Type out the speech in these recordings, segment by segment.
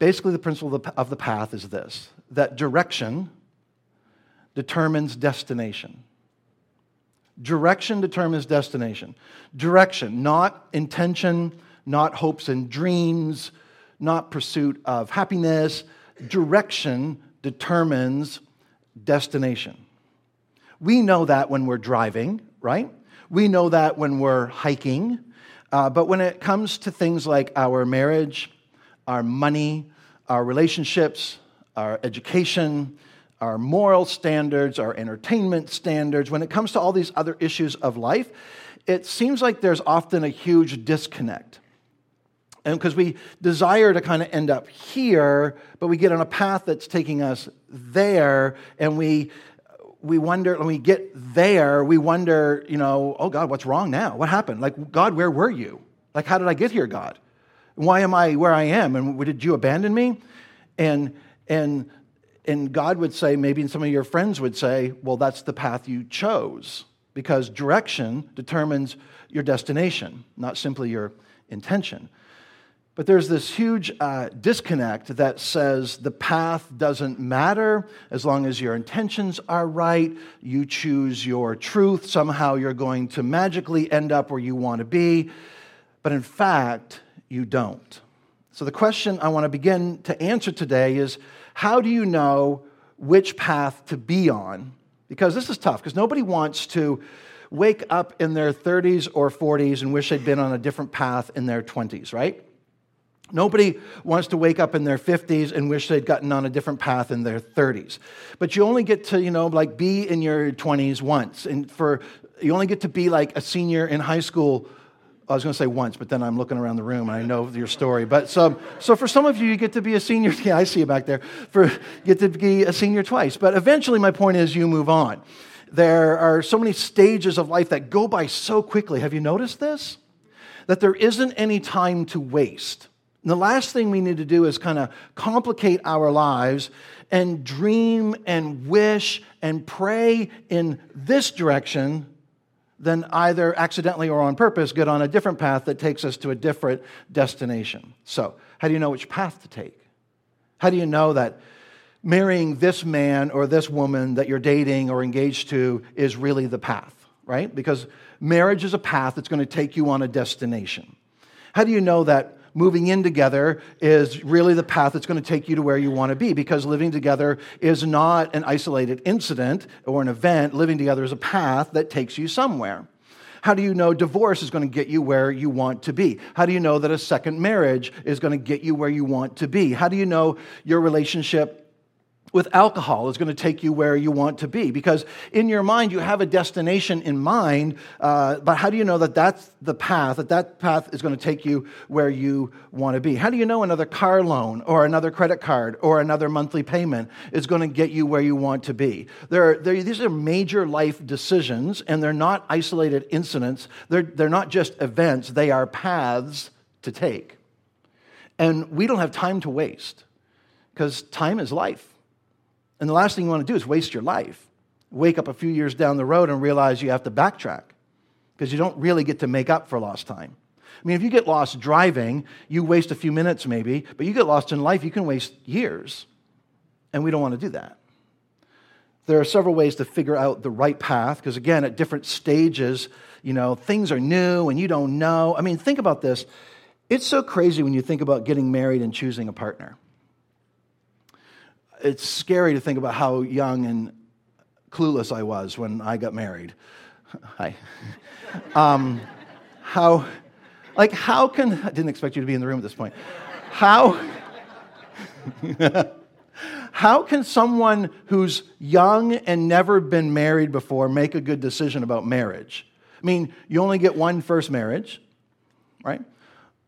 Basically, the principle of the, of the path is this that direction determines destination. Direction determines destination. Direction, not intention, not hopes and dreams, not pursuit of happiness. Direction determines destination. We know that when we're driving, right? We know that when we're hiking. Uh, but when it comes to things like our marriage, our money, our relationships, our education, our moral standards, our entertainment standards, when it comes to all these other issues of life, it seems like there's often a huge disconnect. And because we desire to kind of end up here, but we get on a path that's taking us there, and we we wonder when we get there, we wonder, you know, oh God, what's wrong now? What happened? Like, God, where were you? Like, how did I get here, God? Why am I where I am? And did you abandon me? And and and God would say, maybe some of your friends would say, well, that's the path you chose, because direction determines your destination, not simply your intention. But there's this huge uh, disconnect that says the path doesn't matter as long as your intentions are right. You choose your truth. Somehow you're going to magically end up where you want to be. But in fact, you don't. So the question I want to begin to answer today is how do you know which path to be on? Because this is tough, because nobody wants to wake up in their 30s or 40s and wish they'd been on a different path in their 20s, right? Nobody wants to wake up in their 50s and wish they'd gotten on a different path in their 30s. But you only get to, you know, like be in your 20s once. And for you only get to be like a senior in high school. I was going to say once, but then I'm looking around the room and I know your story. But so, so for some of you, you get to be a senior. Yeah, I see you back there. For get to be a senior twice. But eventually, my point is, you move on. There are so many stages of life that go by so quickly. Have you noticed this? That there isn't any time to waste. And the last thing we need to do is kind of complicate our lives and dream and wish and pray in this direction than either accidentally or on purpose get on a different path that takes us to a different destination. So, how do you know which path to take? How do you know that marrying this man or this woman that you're dating or engaged to is really the path, right? Because marriage is a path that's going to take you on a destination. How do you know that moving in together is really the path that's going to take you to where you want to be because living together is not an isolated incident or an event. Living together is a path that takes you somewhere. How do you know divorce is going to get you where you want to be? How do you know that a second marriage is going to get you where you want to be? How do you know your relationship with alcohol is going to take you where you want to be. Because in your mind you have a destination in mind uh, but how do you know that that's the path that that path is going to take you where you want to be? How do you know another car loan or another credit card or another monthly payment is going to get you where you want to be? There, there, these are major life decisions and they're not isolated incidents. They're, they're not just events. They are paths to take. And we don't have time to waste because time is life and the last thing you want to do is waste your life. Wake up a few years down the road and realize you have to backtrack because you don't really get to make up for lost time. I mean, if you get lost driving, you waste a few minutes maybe, but you get lost in life, you can waste years. And we don't want to do that. There are several ways to figure out the right path because, again, at different stages, you know, things are new and you don't know. I mean, think about this. It's so crazy when you think about getting married and choosing a partner it's scary to think about how young and clueless I was when I got married. Hi. Um, how, like, how can, I didn't expect you to be in the room at this point. How, how can someone who's young and never been married before make a good decision about marriage? I mean, you only get one first marriage, right?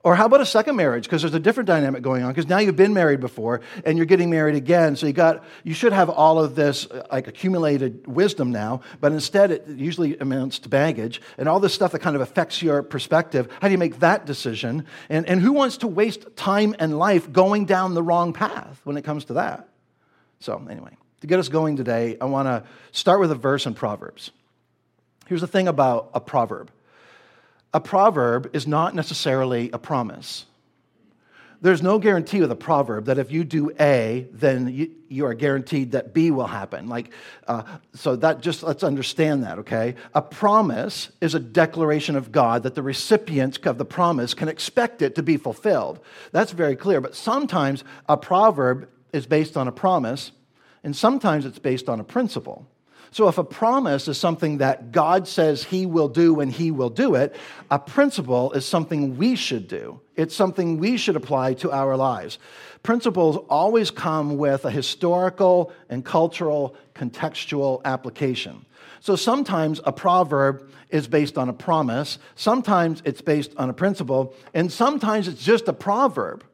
Or how about a second marriage? Because there's a different dynamic going on. Because now you've been married before and you're getting married again. So you got you should have all of this uh, like accumulated wisdom now, but instead it usually amounts to baggage and all this stuff that kind of affects your perspective. How do you make that decision? And, and who wants to waste time and life going down the wrong path when it comes to that? So anyway, to get us going today, I want to start with a verse in Proverbs. Here's the thing about a proverb a proverb is not necessarily a promise. There's no guarantee with a proverb that if you do A, then you, you are guaranteed that B will happen. Like, uh, so that just let's understand that, okay? A promise is a declaration of God that the recipient of the promise can expect it to be fulfilled. That's very clear. But sometimes a proverb is based on a promise, and sometimes it's based on a principle. So, if a promise is something that God says He will do and He will do it, a principle is something we should do. It's something we should apply to our lives. Principles always come with a historical and cultural contextual application. So sometimes a proverb is based on a promise, sometimes it's based on a principle, and sometimes it's just a proverb.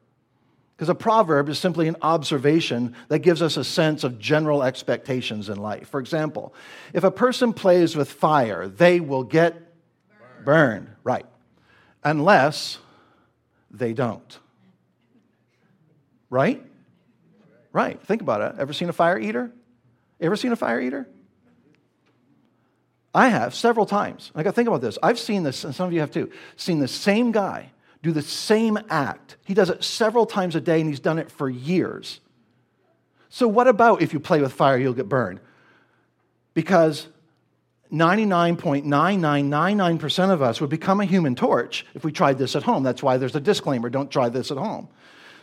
Because a proverb is simply an observation that gives us a sense of general expectations in life. For example, if a person plays with fire, they will get burned. burned. Right. Unless they don't. Right? Right. Think about it. Ever seen a fire eater? Ever seen a fire eater? I have several times. I got to think about this. I've seen this, and some of you have too, seen the same guy do the same act. He does it several times a day and he's done it for years. So, what about if you play with fire, you'll get burned? Because 99.9999% of us would become a human torch if we tried this at home. That's why there's a disclaimer don't try this at home.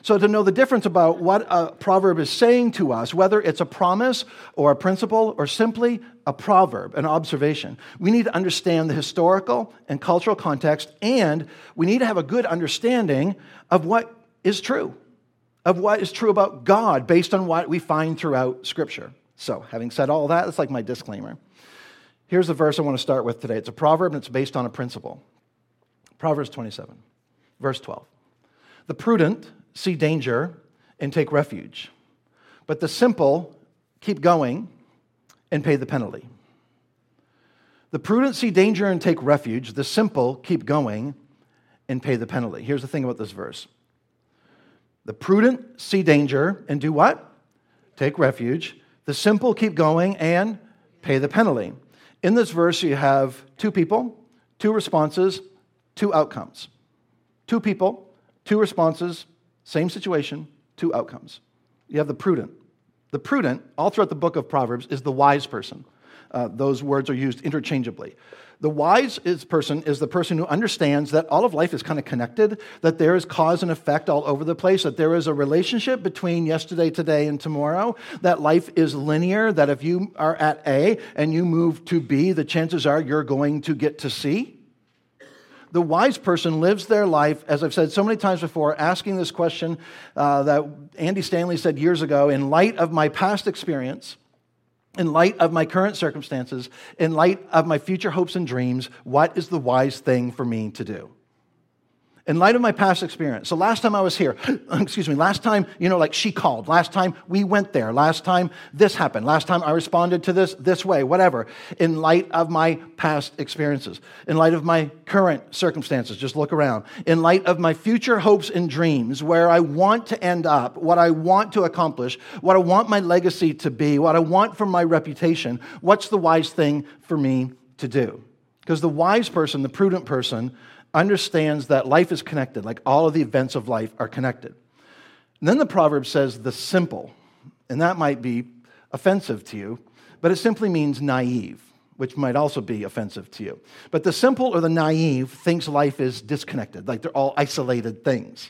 So, to know the difference about what a proverb is saying to us, whether it's a promise or a principle or simply a proverb, an observation, we need to understand the historical and cultural context, and we need to have a good understanding of what is true, of what is true about God based on what we find throughout Scripture. So, having said all that, that's like my disclaimer. Here's the verse I want to start with today. It's a proverb and it's based on a principle. Proverbs 27, verse 12. The prudent see danger and take refuge. But the simple keep going and pay the penalty. The prudent see danger and take refuge. The simple keep going and pay the penalty. Here's the thing about this verse the prudent see danger and do what? Take refuge. The simple keep going and pay the penalty. In this verse, you have two people, two responses, two outcomes. Two people, two responses, same situation, two outcomes. You have the prudent. The prudent, all throughout the book of Proverbs, is the wise person. Uh, those words are used interchangeably. The wise is person is the person who understands that all of life is kind of connected, that there is cause and effect all over the place, that there is a relationship between yesterday, today, and tomorrow, that life is linear, that if you are at A and you move to B, the chances are you're going to get to C. The wise person lives their life, as I've said so many times before, asking this question uh, that Andy Stanley said years ago in light of my past experience, in light of my current circumstances, in light of my future hopes and dreams, what is the wise thing for me to do? In light of my past experience. So last time I was here, excuse me, last time, you know, like she called, last time we went there, last time this happened, last time I responded to this this way, whatever. In light of my past experiences, in light of my current circumstances, just look around. In light of my future hopes and dreams, where I want to end up, what I want to accomplish, what I want my legacy to be, what I want for my reputation, what's the wise thing for me to do? Because the wise person, the prudent person, understands that life is connected, like all of the events of life are connected. And then the proverb says the simple, and that might be offensive to you, but it simply means naive, which might also be offensive to you. But the simple or the naive thinks life is disconnected, like they're all isolated things.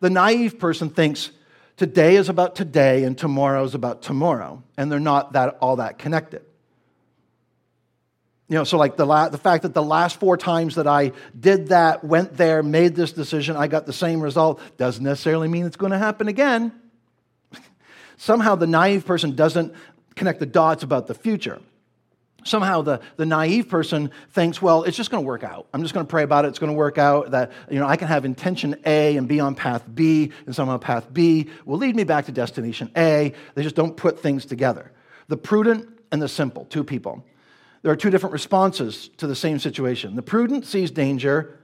The naive person thinks today is about today and tomorrow is about tomorrow, and they're not that, all that connected. You know, so like the, la- the fact that the last four times that I did that, went there, made this decision, I got the same result, doesn't necessarily mean it's going to happen again. Somehow the naive person doesn't connect the dots about the future. Somehow the, the naive person thinks, well, it's just going to work out. I'm just going to pray about it. It's going to work out that, you know, I can have intention A and be on path B, and somehow path B will lead me back to destination A. They just don't put things together. The prudent and the simple, two people there are two different responses to the same situation. The prudent sees danger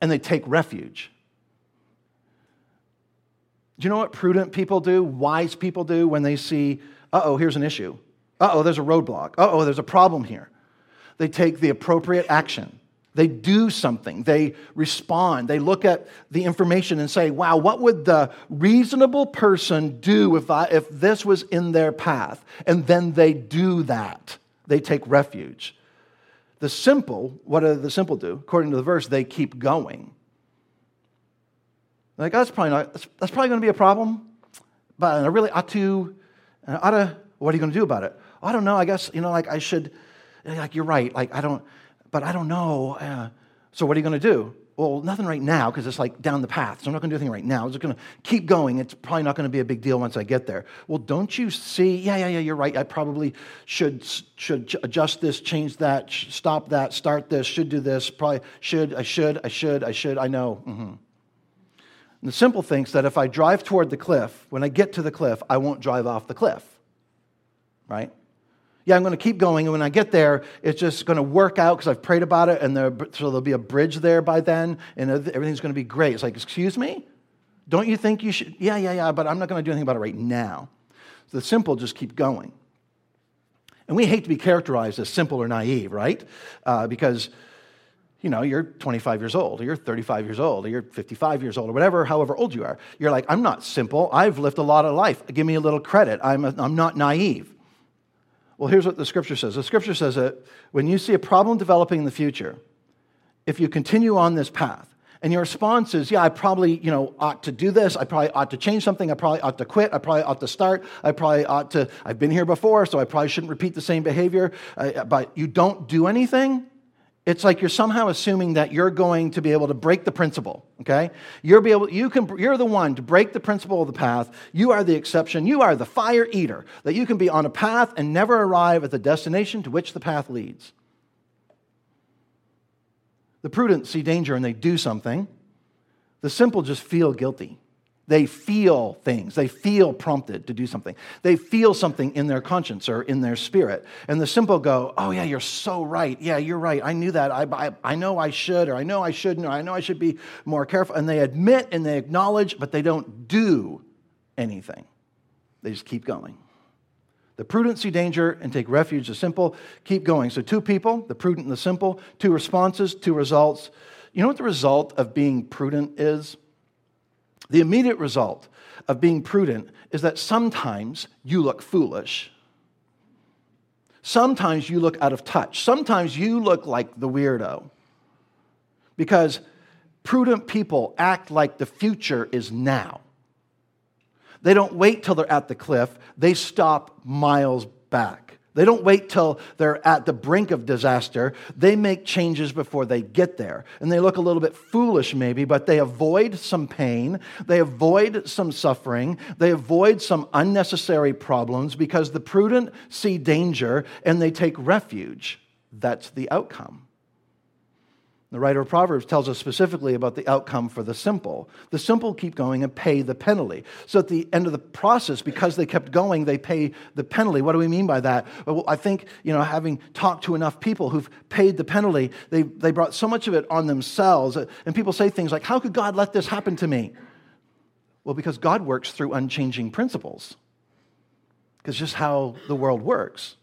and they take refuge. Do you know what prudent people do, wise people do when they see, uh oh, here's an issue? Uh oh, there's a roadblock. Uh oh, there's a problem here. They take the appropriate action. They do something. They respond. They look at the information and say, wow, what would the reasonable person do if, I, if this was in their path? And then they do that. They take refuge. The simple, what do the simple do? According to the verse, they keep going. Like, that's probably not, that's, that's probably going to be a problem, but I really ought to, I ought to, what are you going to do about it? I don't know. I guess, you know, like I should, like, you're right. Like, I don't, but I don't know. Uh, so what are you going to do? Well, nothing right now because it's like down the path. So I'm not going to do anything right now. Just going to keep going. It's probably not going to be a big deal once I get there. Well, don't you see? Yeah, yeah, yeah, you're right. I probably should, should adjust this, change that, stop that, start this, should do this, probably should, I should, I should, I should, I know. Mm-hmm. the simple thinks that if I drive toward the cliff, when I get to the cliff, I won't drive off the cliff. Right? Yeah, I'm going to keep going. And when I get there, it's just going to work out because I've prayed about it. And there, so there'll be a bridge there by then. And everything's going to be great. It's like, excuse me? Don't you think you should? Yeah, yeah, yeah, but I'm not going to do anything about it right now. So the simple just keep going. And we hate to be characterized as simple or naive, right? Uh, because, you know, you're 25 years old, or you're 35 years old, or you're 55 years old, or whatever, however old you are. You're like, I'm not simple. I've lived a lot of life. Give me a little credit. I'm, a, I'm not naive. Well, here's what the scripture says the scripture says that when you see a problem developing in the future, if you continue on this path, and your response is, yeah, I probably, you know, ought to do this. I probably ought to change something. I probably ought to quit. I probably ought to start. I probably ought to, I've been here before, so I probably shouldn't repeat the same behavior. Uh, but you don't do anything, it's like you're somehow assuming that you're going to be able to break the principle okay? You're, be able, you can, you're the one to break the principle of the path. You are the exception. You are the fire eater that you can be on a path and never arrive at the destination to which the path leads. The prudent see danger and they do something. The simple just feel guilty they feel things. They feel prompted to do something. They feel something in their conscience or in their spirit. And the simple go, Oh, yeah, you're so right. Yeah, you're right. I knew that. I, I, I know I should, or I know I shouldn't, or I know I should be more careful. And they admit and they acknowledge, but they don't do anything. They just keep going. The prudent see danger and take refuge. The simple keep going. So, two people, the prudent and the simple, two responses, two results. You know what the result of being prudent is? The immediate result of being prudent is that sometimes you look foolish. Sometimes you look out of touch. Sometimes you look like the weirdo. Because prudent people act like the future is now. They don't wait till they're at the cliff, they stop miles back. They don't wait till they're at the brink of disaster. They make changes before they get there. And they look a little bit foolish, maybe, but they avoid some pain. They avoid some suffering. They avoid some unnecessary problems because the prudent see danger and they take refuge. That's the outcome. The writer of Proverbs tells us specifically about the outcome for the simple. The simple keep going and pay the penalty. So at the end of the process, because they kept going, they pay the penalty. What do we mean by that? Well, I think, you know, having talked to enough people who've paid the penalty, they, they brought so much of it on themselves. And people say things like, How could God let this happen to me? Well, because God works through unchanging principles. Because just how the world works.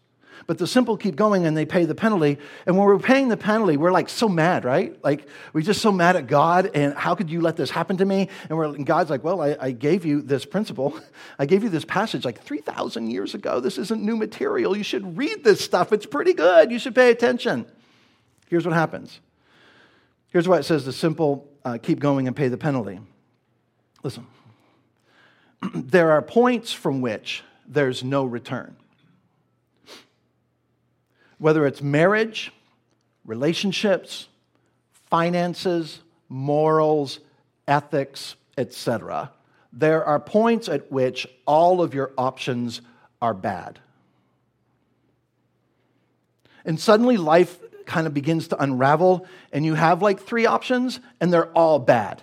But the simple keep going and they pay the penalty. And when we're paying the penalty, we're like so mad, right? Like we're just so mad at God. And how could you let this happen to me? And, we're, and God's like, well, I, I gave you this principle. I gave you this passage like 3,000 years ago. This isn't new material. You should read this stuff. It's pretty good. You should pay attention. Here's what happens. Here's why it says the simple uh, keep going and pay the penalty. Listen, there are points from which there's no return whether it's marriage, relationships, finances, morals, ethics, etc., there are points at which all of your options are bad. And suddenly life kind of begins to unravel, and you have like three options, and they're all bad.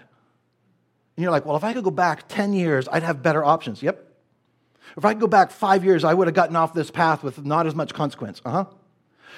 And you're like, well, if I could go back 10 years, I'd have better options. Yep. If I could go back five years, I would have gotten off this path with not as much consequence. Uh huh.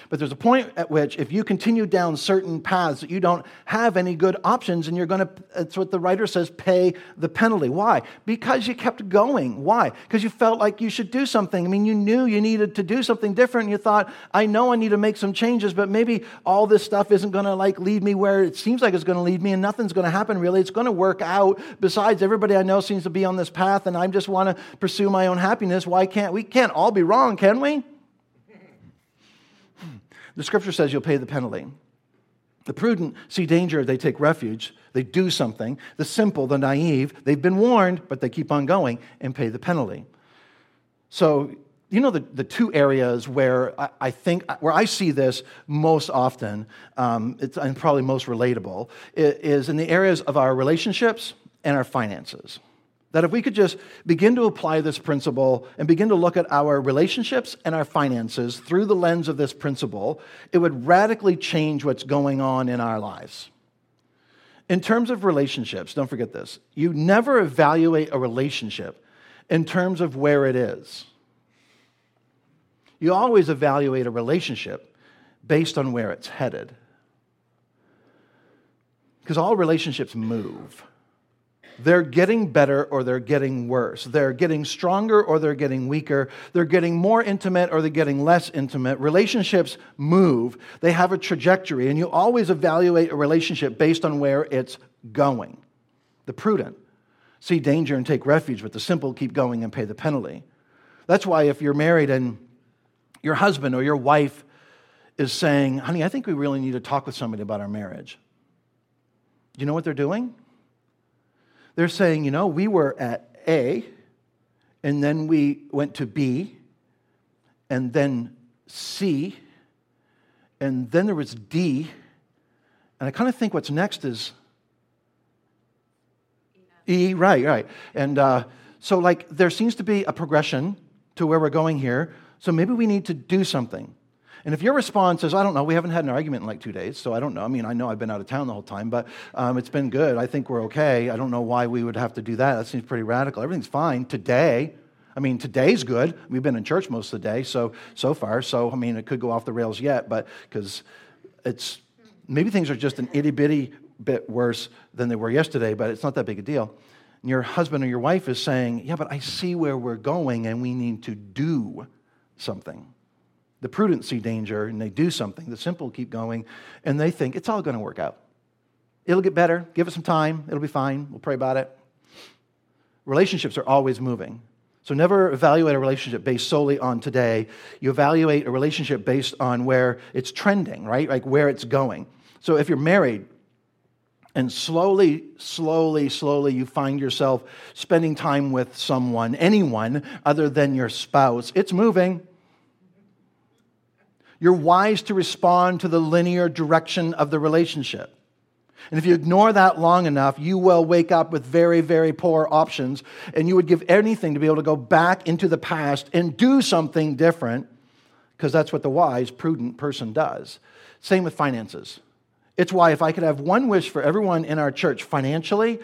But there's a point at which, if you continue down certain paths, that you don't have any good options, and you're going to, that's what the writer says, pay the penalty. Why? Because you kept going. Why? Because you felt like you should do something. I mean, you knew you needed to do something different, and you thought, I know I need to make some changes, but maybe all this stuff isn't going to like lead me where it seems like it's going to lead me, and nothing's going to happen really. It's going to work out. Besides, everybody I know seems to be on this path, and I just want to pursue my own happiness. Why can't we? Can't all be wrong, can we? The scripture says you'll pay the penalty. The prudent see danger, they take refuge, they do something. The simple, the naive, they've been warned, but they keep on going and pay the penalty. So, you know, the, the two areas where I, I think, where I see this most often, um, it's, and probably most relatable, is in the areas of our relationships and our finances. That if we could just begin to apply this principle and begin to look at our relationships and our finances through the lens of this principle, it would radically change what's going on in our lives. In terms of relationships, don't forget this you never evaluate a relationship in terms of where it is. You always evaluate a relationship based on where it's headed. Because all relationships move. They're getting better or they're getting worse. They're getting stronger or they're getting weaker. They're getting more intimate or they're getting less intimate. Relationships move, they have a trajectory, and you always evaluate a relationship based on where it's going. The prudent see danger and take refuge, but the simple keep going and pay the penalty. That's why if you're married and your husband or your wife is saying, honey, I think we really need to talk with somebody about our marriage. You know what they're doing? They're saying, you know, we were at A, and then we went to B, and then C, and then there was D, and I kind of think what's next is E, right, right. And uh, so, like, there seems to be a progression to where we're going here, so maybe we need to do something. And if your response is, I don't know, we haven't had an argument in like two days, so I don't know. I mean, I know I've been out of town the whole time, but um, it's been good. I think we're okay. I don't know why we would have to do that. That seems pretty radical. Everything's fine today. I mean, today's good. We've been in church most of the day, so so far. So I mean, it could go off the rails yet, but because it's maybe things are just an itty bitty bit worse than they were yesterday, but it's not that big a deal. And your husband or your wife is saying, "Yeah, but I see where we're going, and we need to do something." The prudent see danger and they do something. The simple keep going and they think it's all going to work out. It'll get better. Give it some time. It'll be fine. We'll pray about it. Relationships are always moving. So never evaluate a relationship based solely on today. You evaluate a relationship based on where it's trending, right? Like where it's going. So if you're married, and slowly, slowly, slowly, you find yourself spending time with someone, anyone other than your spouse. It's moving. You're wise to respond to the linear direction of the relationship. And if you ignore that long enough, you will wake up with very, very poor options, and you would give anything to be able to go back into the past and do something different, because that's what the wise, prudent person does. Same with finances. It's why if I could have one wish for everyone in our church financially,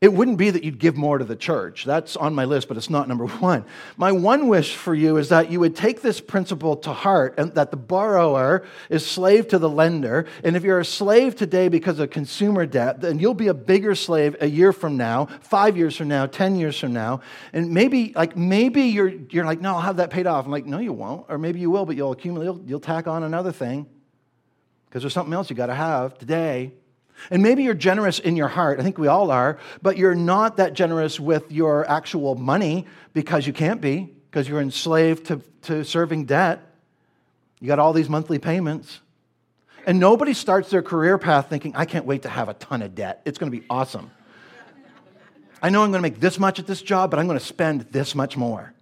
it wouldn't be that you'd give more to the church. That's on my list, but it's not number one. My one wish for you is that you would take this principle to heart and that the borrower is slave to the lender. And if you're a slave today because of consumer debt, then you'll be a bigger slave a year from now, five years from now, 10 years from now. And maybe, like, maybe you're, you're like, no, I'll have that paid off. I'm like, no, you won't. Or maybe you will, but you'll accumulate, you'll, you'll tack on another thing because there's something else you got to have today and maybe you're generous in your heart. I think we all are, but you're not that generous with your actual money because you can't be, because you're enslaved to, to serving debt. You got all these monthly payments. And nobody starts their career path thinking, I can't wait to have a ton of debt. It's going to be awesome. I know I'm going to make this much at this job, but I'm going to spend this much more.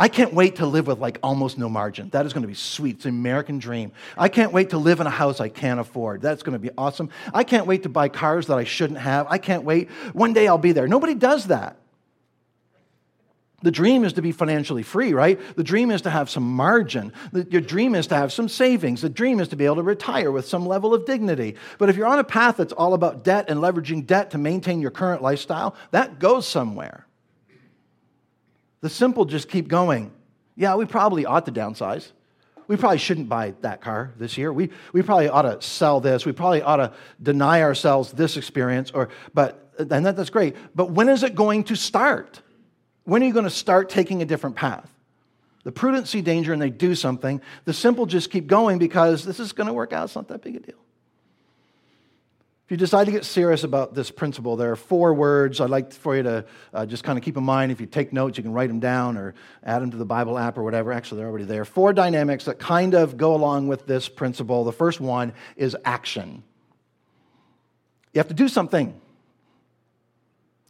I can't wait to live with like almost no margin. That is going to be sweet. It's an American dream. I can't wait to live in a house I can't afford. That's going to be awesome. I can't wait to buy cars that I shouldn't have. I can't wait. One day I'll be there. Nobody does that. The dream is to be financially free, right? The dream is to have some margin. Your dream is to have some savings. The dream is to be able to retire with some level of dignity. But if you're on a path that's all about debt and leveraging debt to maintain your current lifestyle, that goes somewhere. The simple just keep going. Yeah, we probably ought to downsize. we probably shouldn't buy that car this year. We, we probably ought to sell this. We probably ought to deny ourselves this experience. Or, but, and that, that's great. But when is it going to start? When are you going to start taking a different path? The prudent see danger and they do something. The simple just keep going because this is going to work out. It's not that big a deal. If you decide to get serious about this principle, there are four words I'd like for you to uh, just kind of keep in mind. If you take notes, you can write them down or add them to the Bible app or whatever. Actually, they're already there. Four dynamics that kind of go along with this principle. The first one is action. You have to do something. You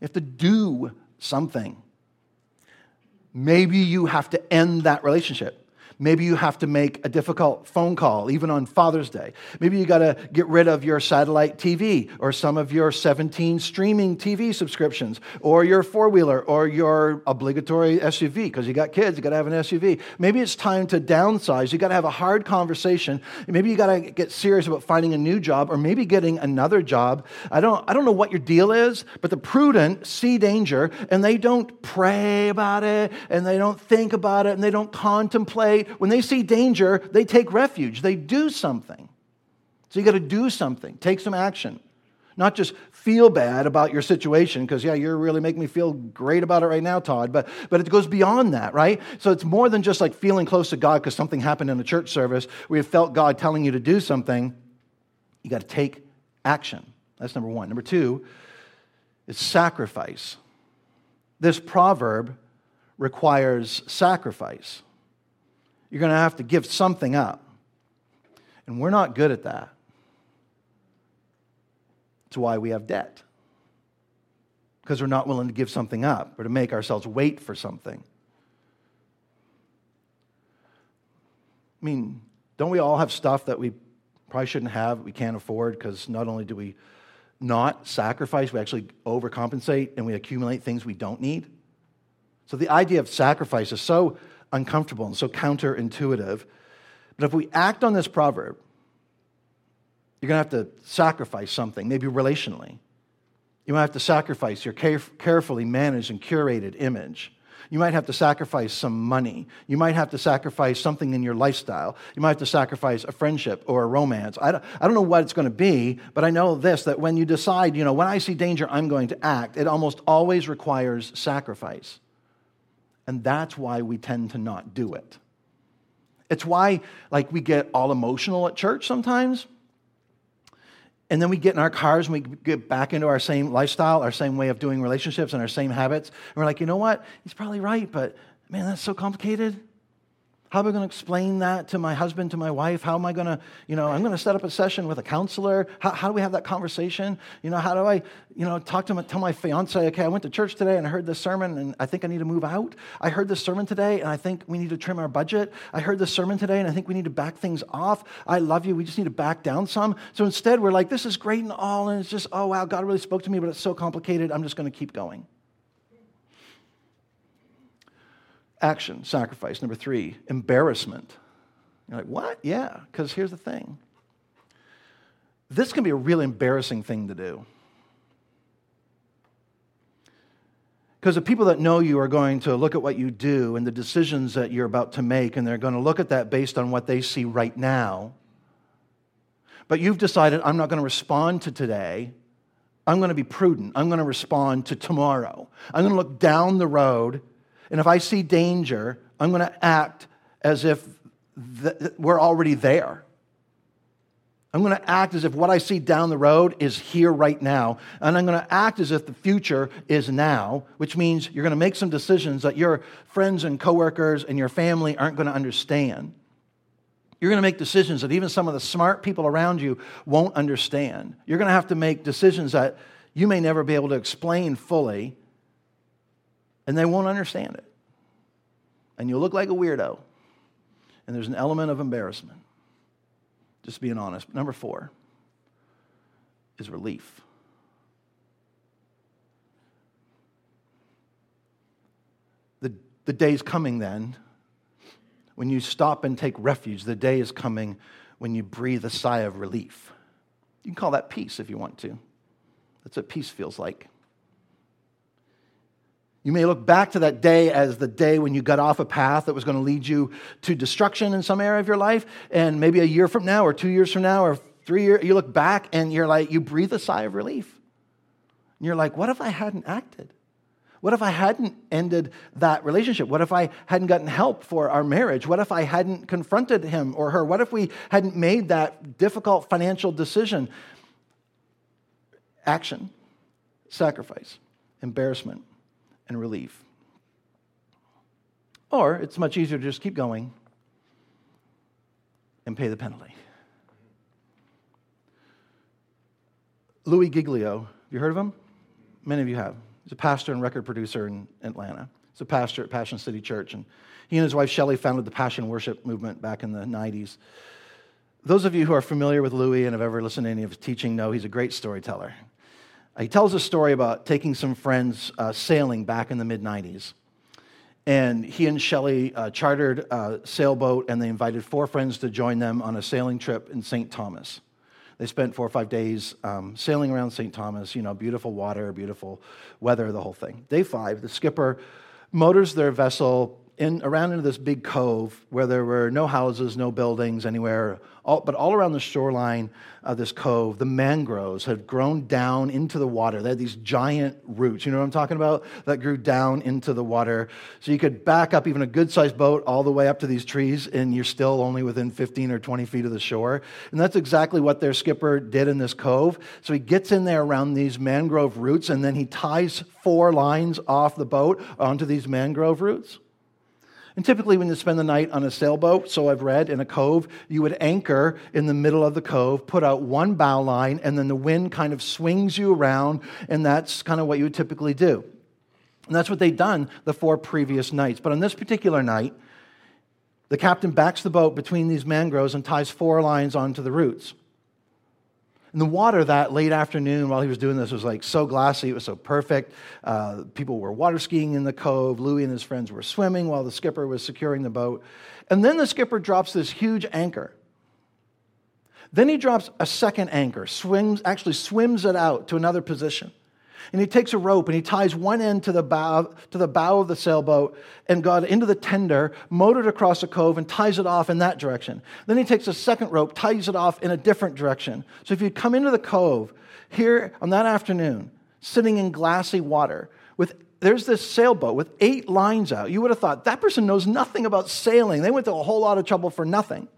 have to do something. Maybe you have to end that relationship. Maybe you have to make a difficult phone call, even on Father's Day. Maybe you got to get rid of your satellite TV or some of your 17 streaming TV subscriptions or your four wheeler or your obligatory SUV because you got kids, you got to have an SUV. Maybe it's time to downsize. You got to have a hard conversation. Maybe you got to get serious about finding a new job or maybe getting another job. I don't, I don't know what your deal is, but the prudent see danger and they don't pray about it and they don't think about it and they don't contemplate when they see danger, they take refuge. They do something. So you got to do something, take some action. Not just feel bad about your situation, because, yeah, you're really making me feel great about it right now, Todd, but, but it goes beyond that, right? So it's more than just like feeling close to God because something happened in a church service where you felt God telling you to do something. You got to take action. That's number one. Number two is sacrifice. This proverb requires sacrifice. You're going to have to give something up. And we're not good at that. It's why we have debt. Because we're not willing to give something up or to make ourselves wait for something. I mean, don't we all have stuff that we probably shouldn't have, we can't afford, because not only do we not sacrifice, we actually overcompensate and we accumulate things we don't need? So the idea of sacrifice is so uncomfortable and so counterintuitive. But if we act on this proverb, you're going to have to sacrifice something, maybe relationally. You might have to sacrifice your carefully managed and curated image. You might have to sacrifice some money. You might have to sacrifice something in your lifestyle. You might have to sacrifice a friendship or a romance. I don't, I don't know what it's going to be, but I know this that when you decide, you know, when I see danger, I'm going to act, it almost always requires sacrifice. And that's why we tend to not do it. It's why, like, we get all emotional at church sometimes. And then we get in our cars and we get back into our same lifestyle, our same way of doing relationships, and our same habits. And we're like, you know what? He's probably right, but man, that's so complicated. How am I going to explain that to my husband, to my wife? How am I going to, you know, I'm going to set up a session with a counselor. How, how do we have that conversation? You know, how do I, you know, talk to my, tell my fiance, okay, I went to church today and I heard this sermon and I think I need to move out. I heard this sermon today and I think we need to trim our budget. I heard this sermon today and I think we need to back things off. I love you. We just need to back down some. So instead, we're like, this is great and all. And it's just, oh, wow, God really spoke to me, but it's so complicated. I'm just going to keep going. Action, sacrifice. Number three, embarrassment. You're like, what? Yeah, because here's the thing this can be a really embarrassing thing to do. Because the people that know you are going to look at what you do and the decisions that you're about to make, and they're going to look at that based on what they see right now. But you've decided, I'm not going to respond to today. I'm going to be prudent. I'm going to respond to tomorrow. I'm going to look down the road and if I see danger, I'm going to act as if th- we're already there. I'm going to act as if what I see down the road is here right now. And I'm going to act as if the future is now, which means you're going to make some decisions that your friends and coworkers and your family aren't going to understand. You're going to make decisions that even some of the smart people around you won't understand. You're going to have to make decisions that you may never be able to explain fully and they won't understand it. And you'll look like a weirdo. And there's an element of embarrassment. Just being honest. Number four is relief. The, the day's coming then when you stop and take refuge. The day is coming when you breathe a sigh of relief. You can call that peace if you want to. That's what peace feels like. You may look back to that day as the day when you got off a path that was going to lead you to destruction in some area of your life. And maybe a year from now, or two years from now, or three years, you look back and you're like, you breathe a sigh of relief. And you're like, what if I hadn't acted? What if I hadn't ended that relationship? What if I hadn't gotten help for our marriage? What if I hadn't confronted him or her? What if we hadn't made that difficult financial decision? Action, sacrifice, embarrassment and relief. Or it's much easier to just keep going and pay the penalty. Louis Giglio, have you heard of him? Many of you have. He's a pastor and record producer in Atlanta. He's a pastor at Passion City Church. And he and his wife Shelley founded the Passion Worship movement back in the 90s. Those of you who are familiar with Louis and have ever listened to any of his teaching know he's a great storyteller. He tells a story about taking some friends uh, sailing back in the mid 90s. And he and Shelley uh, chartered a sailboat and they invited four friends to join them on a sailing trip in St. Thomas. They spent four or five days um, sailing around St. Thomas, you know, beautiful water, beautiful weather, the whole thing. Day five, the skipper motors their vessel in, around into this big cove where there were no houses, no buildings anywhere, all, but all around the shoreline of this cove, the mangroves had grown down into the water. They had these giant roots, you know what I'm talking about? That grew down into the water. So you could back up even a good sized boat all the way up to these trees, and you're still only within 15 or 20 feet of the shore. And that's exactly what their skipper did in this cove. So he gets in there around these mangrove roots, and then he ties four lines off the boat onto these mangrove roots. And typically, when you spend the night on a sailboat, so I've read, in a cove, you would anchor in the middle of the cove, put out one bow line, and then the wind kind of swings you around, and that's kind of what you would typically do. And that's what they'd done the four previous nights. But on this particular night, the captain backs the boat between these mangroves and ties four lines onto the roots. And the water that late afternoon while he was doing this was like so glassy, it was so perfect. Uh, people were water skiing in the cove. Louis and his friends were swimming while the skipper was securing the boat. And then the skipper drops this huge anchor. Then he drops a second anchor, swims, actually swims it out to another position. And he takes a rope and he ties one end to the bow, to the bow of the sailboat and got into the tender, motored across a cove, and ties it off in that direction. Then he takes a second rope, ties it off in a different direction. So if you come into the cove here on that afternoon, sitting in glassy water, with there's this sailboat with eight lines out. You would have thought that person knows nothing about sailing. They went to a whole lot of trouble for nothing.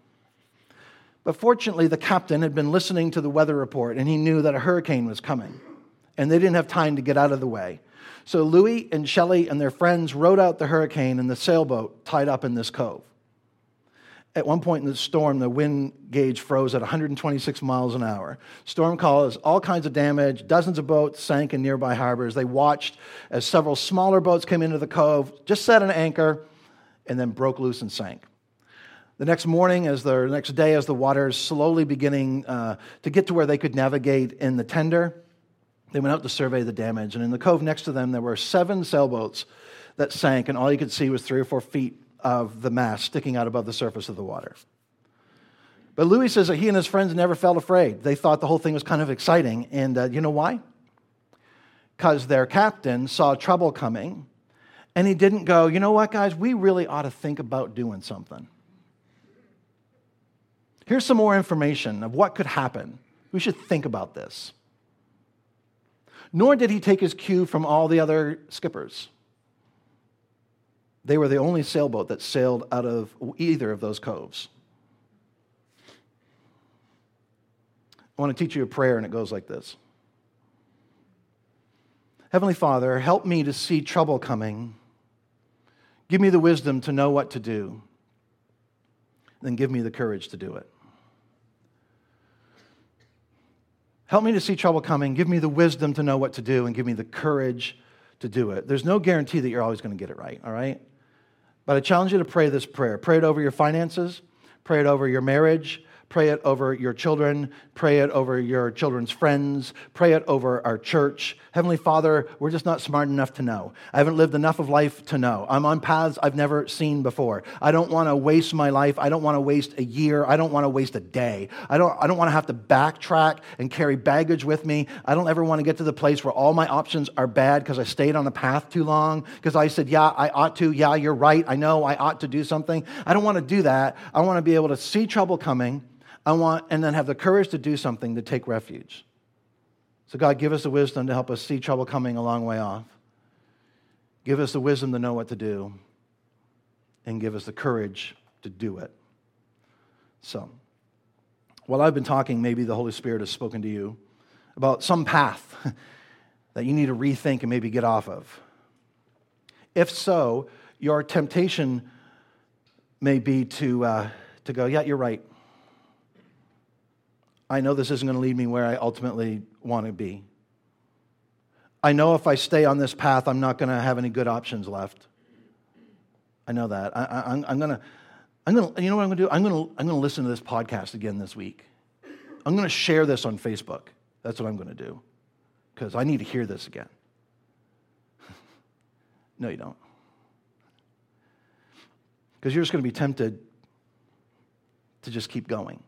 But fortunately, the captain had been listening to the weather report and he knew that a hurricane was coming and they didn't have time to get out of the way. So Louis and Shelley and their friends rode out the hurricane in the sailboat tied up in this cove. At one point in the storm, the wind gauge froze at 126 miles an hour. Storm caused all kinds of damage. Dozens of boats sank in nearby harbors. They watched as several smaller boats came into the cove, just set an anchor, and then broke loose and sank. The next morning, as the next day, as the water is slowly beginning uh, to get to where they could navigate in the tender, they went out to survey the damage, and in the cove next to them, there were seven sailboats that sank, and all you could see was three or four feet of the mast sticking out above the surface of the water. But Louis says that he and his friends never felt afraid. They thought the whole thing was kind of exciting. And uh, you know why? Because their captain saw trouble coming, and he didn't go, you know what, guys, we really ought to think about doing something. Here's some more information of what could happen. We should think about this nor did he take his cue from all the other skippers. They were the only sailboat that sailed out of either of those coves. I want to teach you a prayer, and it goes like this Heavenly Father, help me to see trouble coming. Give me the wisdom to know what to do. Then give me the courage to do it. Help me to see trouble coming. Give me the wisdom to know what to do and give me the courage to do it. There's no guarantee that you're always going to get it right, all right? But I challenge you to pray this prayer. Pray it over your finances, pray it over your marriage, pray it over your children, pray it over your children's friends, pray it over our church. Heavenly Father, we're just not smart enough to know. I haven't lived enough of life to know. I'm on paths I've never seen before. I don't want to waste my life. I don't want to waste a year. I don't want to waste a day. I don't, I don't want to have to backtrack and carry baggage with me. I don't ever want to get to the place where all my options are bad because I stayed on the path too long, because I said, yeah, I ought to. Yeah, you're right. I know I ought to do something. I don't want to do that. I want to be able to see trouble coming. I want, and then have the courage to do something to take refuge. So, God, give us the wisdom to help us see trouble coming a long way off. Give us the wisdom to know what to do, and give us the courage to do it. So, while I've been talking, maybe the Holy Spirit has spoken to you about some path that you need to rethink and maybe get off of. If so, your temptation may be to, uh, to go, Yeah, you're right. I know this isn't going to lead me where I ultimately want to be. I know if I stay on this path, I'm not going to have any good options left. I know that. I, am going to, I'm going to, you know what I'm going to do? I'm going to, I'm going to listen to this podcast again this week. I'm going to share this on Facebook. That's what I'm going to do because I need to hear this again. no, you don't. Because you're just going to be tempted to just keep going.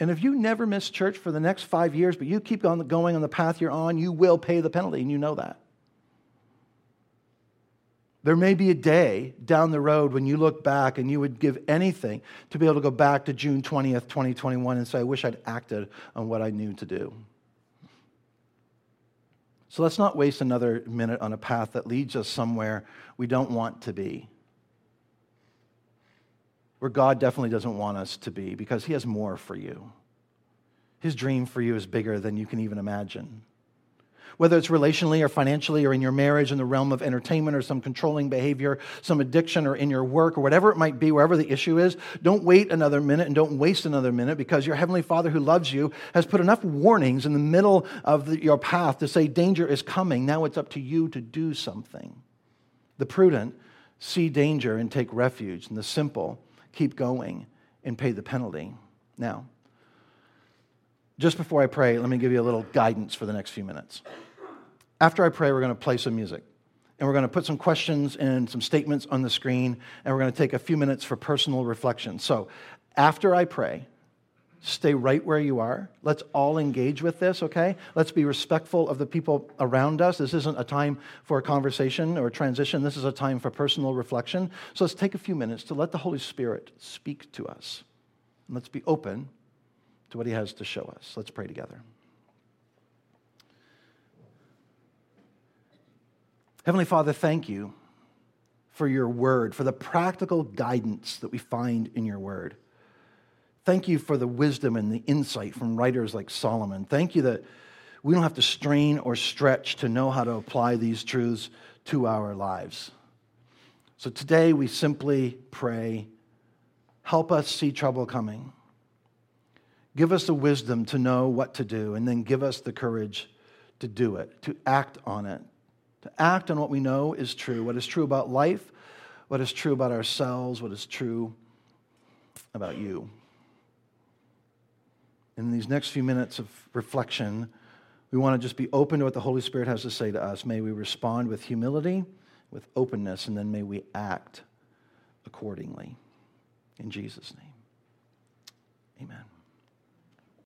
And if you never miss church for the next five years, but you keep on going on the path you're on, you will pay the penalty, and you know that. There may be a day down the road when you look back and you would give anything to be able to go back to June 20th, 2021 and say, I wish I'd acted on what I knew to do. So let's not waste another minute on a path that leads us somewhere we don't want to be. Where God definitely doesn't want us to be because He has more for you. His dream for you is bigger than you can even imagine whether it's relationally or financially or in your marriage, in the realm of entertainment or some controlling behavior, some addiction or in your work or whatever it might be, wherever the issue is, don't wait another minute and don't waste another minute because your Heavenly Father who loves you has put enough warnings in the middle of the, your path to say danger is coming. Now it's up to you to do something. The prudent see danger and take refuge, and the simple keep going and pay the penalty. Now, just before I pray, let me give you a little guidance for the next few minutes. After I pray, we're going to play some music. And we're going to put some questions and some statements on the screen. And we're going to take a few minutes for personal reflection. So after I pray, stay right where you are. Let's all engage with this, okay? Let's be respectful of the people around us. This isn't a time for a conversation or transition. This is a time for personal reflection. So let's take a few minutes to let the Holy Spirit speak to us. And let's be open to what He has to show us. Let's pray together. Heavenly Father, thank you for your word, for the practical guidance that we find in your word. Thank you for the wisdom and the insight from writers like Solomon. Thank you that we don't have to strain or stretch to know how to apply these truths to our lives. So today we simply pray, help us see trouble coming. Give us the wisdom to know what to do, and then give us the courage to do it, to act on it, to act on what we know is true, what is true about life, what is true about ourselves, what is true about you in these next few minutes of reflection, we want to just be open to what the Holy Spirit has to say to us. May we respond with humility, with openness, and then may we act accordingly. In Jesus' name, amen.